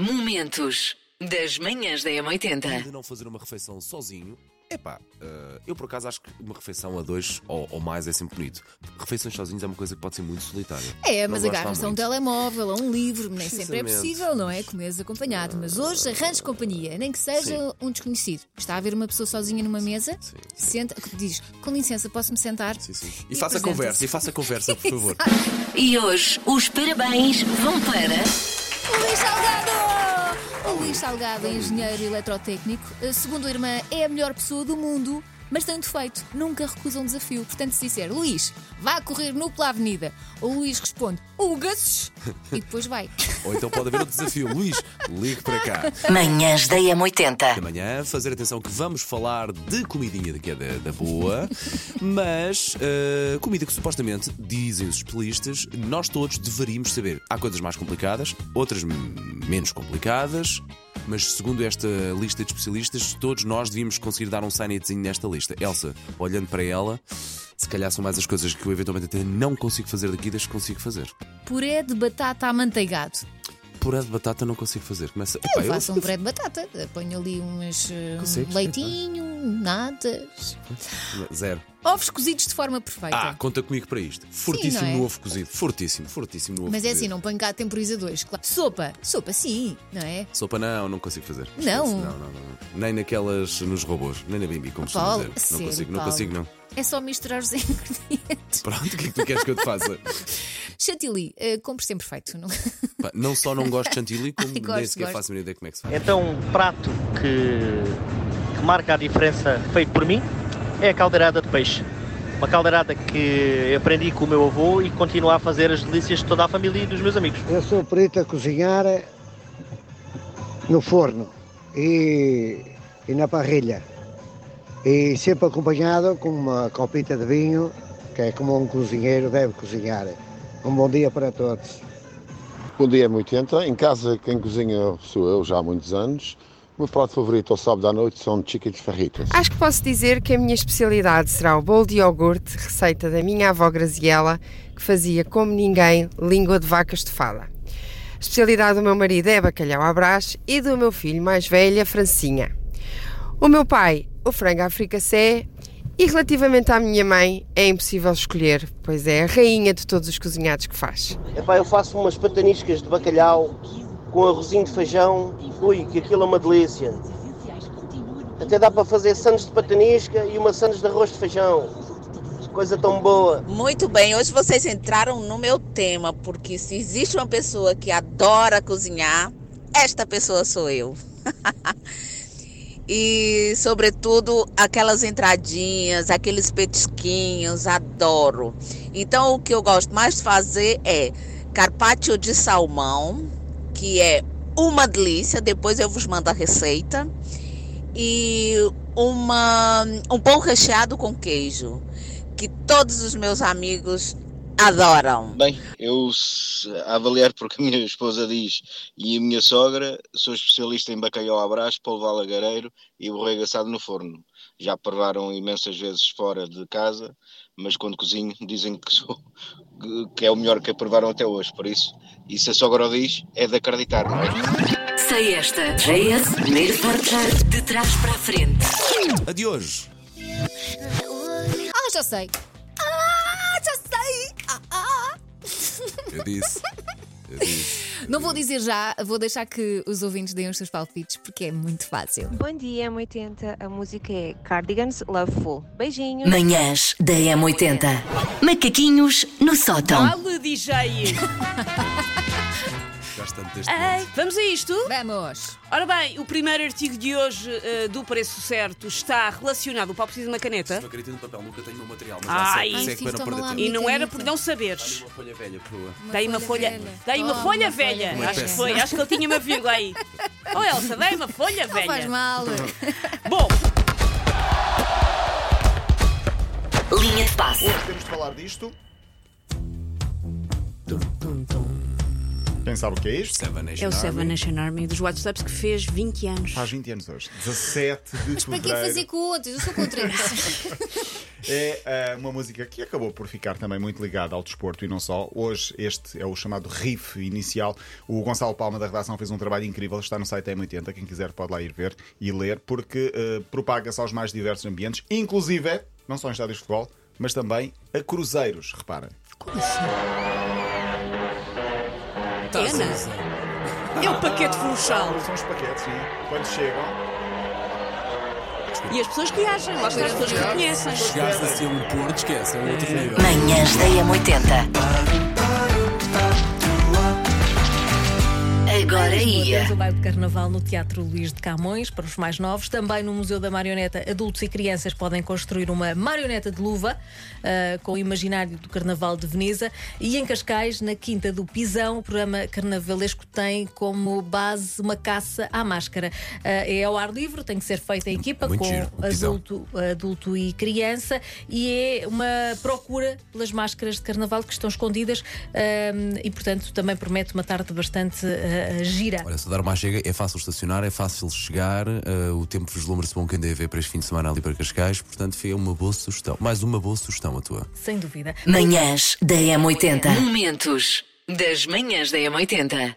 Momentos das manhãs da M80. de não fazer uma refeição sozinho. Epá, eh, eu por acaso acho que uma refeição a dois ou, ou mais é sempre bonito. Refeições sozinhos é uma coisa que pode ser muito solitária. É, Não mas gosto lá agarras a um telemóvel, a um livro, nem sempre é possível, não é? Comeres acompanhado. Mas hoje arranjes companhia, nem que seja um desconhecido. Está a ver uma pessoa sozinha numa mesa, Sim. senta, diz: Com licença, posso-me sentar? Sim, sim. E, E faça conversa, e faça a conversa, por favor. E hoje os parabéns vão para. O Luís Salgado! O Luís Salgado é engenheiro eletrotécnico. Eh, Segundo a irmã, é a melhor pessoa do mundo, mas tem um defeito: nunca recusa um desafio. Portanto, se disser Luís, vá correr nu pela avenida, o Luís responde Ugas! E depois vai. ou então pode haver outro desafio. Luís, ligue para cá. Manhãs da M80. Amanhã, fazer atenção que vamos falar de comidinha daqui é da, da boa, mas eh, comida que supostamente, dizem os especialistas, nós todos deveríamos saber. Há coisas mais complicadas, outras menos complicadas, mas segundo esta lista de especialistas, todos nós devíamos conseguir dar um sanetezinho nesta lista. Elsa, olhando para ela, se calhar são mais as coisas que eu eventualmente até não consigo fazer daqui das que consigo fazer. Puré de batata amanteigado. Puré de batata não consigo fazer. Começa. Eu Epá, faço um puré de batata. Ponho ali umas, eh, um Consegues? leitinho, natas. Zero. Ovos cozidos de forma perfeita. Ah, conta comigo para isto. Fortíssimo não é? no ovo cozido. Fortíssimo, fortíssimo no ovo Mas é cozido. assim, não ponho cá temporizadores. Claro. Sopa. Sopa, sim, não é? Sopa não, não consigo fazer. Não? Não, não, não. Nem naquelas nos robôs, nem na Bimbi, como costuma Paulo, dizer. Não consigo, não Paulo. consigo, não. É só misturar os ingredientes. Pronto, o que é que tu queres que eu te faça? Chantilly, eh, compre sempre feito. Não? Pá, não só não gosto de chantilly, como nem Gosto, sequer gosto. faço a minha ideia como é que se faz. Então, um prato que, que marca a diferença feito por mim é a caldeirada de peixe. Uma caldeirada que aprendi com o meu avô e continuo a fazer as delícias de toda a família e dos meus amigos. Eu sou perito a cozinhar no forno e, e na parrilha. E sempre acompanhado com uma copita de vinho, que é como um cozinheiro deve cozinhar. Um bom dia para todos. Bom dia, M80. Em casa, quem cozinha sou eu já há muitos anos. O meu prato favorito ao sábado à noite são chicken ferritas. Acho que posso dizer que a minha especialidade será o bolo de iogurte, receita da minha avó Graziela, que fazia como ninguém língua de vaca estufada. A especialidade do meu marido é bacalhau à brás e do meu filho mais velho, a Francinha. O meu pai, o frango à fricassé e relativamente à minha mãe, é impossível escolher, pois é a rainha de todos os cozinhados que faz. Epá, eu faço umas pataniscas de bacalhau com arrozinho de feijão. Ui, que aquilo é uma delícia. Até dá para fazer sandes de patanisca e uma sandes de arroz de feijão. Coisa tão boa. Muito bem, hoje vocês entraram no meu tema, porque se existe uma pessoa que adora cozinhar, esta pessoa sou eu. e, sobretudo, aquelas entradinhas, aqueles petisquinhos, adoro. Então, o que eu gosto mais de fazer é carpaccio de salmão, que é uma delícia, depois eu vos mando a receita, e uma, um pão recheado com queijo que todos os meus amigos adoram. Bem, eu a avaliar porque a minha esposa diz e a minha sogra, sou especialista em bacalhau à brás, polvo à lagareiro e borrego assado no forno. Já provaram imensas vezes fora de casa, mas quando cozinho dizem que, sou, que- é o melhor que provaram até hoje. Por isso, e se a sogra o diz, é de acreditar, não é? Sei esta. JS, primeiro portar de trás para a frente. A de hoje. Ah, já sei. Ah, já sei. Ah, ah. Eu disse. Eu disse. Não vou dizer já, vou deixar que os ouvintes deem os seus palpites, porque é muito fácil. Bom dia, M80. A música é Cardigans Loveful. Beijinhos. Manhãs da M80. Macaquinhos no sótão. Fale, DJ! Deste Ei, ponto. vamos a isto? Vamos! Ora bem, o primeiro artigo de hoje eh, do Preço Certo está relacionado. O Paulo precisa de uma caneta. Uma caneta no papel, nunca tenho o meu material, mas Ai. já sei, sei Ai, que para não perder lá, tempo. E não era por não saberes. Uma folha velha, por favor. Dei uma folha. velha. Dei uma folha velha. Acho que foi. Acho que ele tinha uma vírgula aí. Oh Elsa, dei uma folha Não faz velha. mal. Bom, Linha de passe. Hoje temos de falar disto. Quem sabe o que é isto? Seven Nation é o Seven Army. Nation Army dos WhatsApps que fez 20 anos. Faz 20 anos hoje. 17 de Para que fazer com outros? Eu sou contra isso. É eh, uma música que acabou por ficar também muito ligada ao desporto e não só. Hoje, este é o chamado riff inicial. O Gonçalo Palma da redação fez um trabalho incrível, está no site M80. Quem quiser pode lá ir ver e ler, porque eh, propaga-se aos mais diversos ambientes, inclusive, não só em estádios de futebol, mas também a cruzeiros. Reparem. É o paquete funchal. São os paquetes, sim. Quando chegam, E as pessoas reagem, lá está as pessoas que reconhecem. Chegaste a um Porto, esquece, é um outro nível. Manhãs da M80. Temos o baile de carnaval no Teatro Luís de Camões, para os mais novos. Também no Museu da Marioneta, adultos e crianças podem construir uma marioneta de luva ah, com o imaginário do Carnaval de Veneza. E em Cascais, na Quinta do Pisão, o programa carnavalesco tem como base uma caça à máscara. Ah, é ao ar livre, tem que ser feita em equipa Muito com giro, adulto, adulto e criança. E é uma procura pelas máscaras de carnaval que estão escondidas ah, e, portanto, também promete uma tarde bastante ah, gira. Olha, se dar uma chega, é fácil estacionar, é fácil chegar, eh, o tempo vislumbra-se bom quem deve ver para este fim de semana ali para Cascais, portanto foi uma boa sugestão. Mais uma boa sugestão a tua. Sem dúvida. Manhãs da M80. Momentos das manhãs da M80.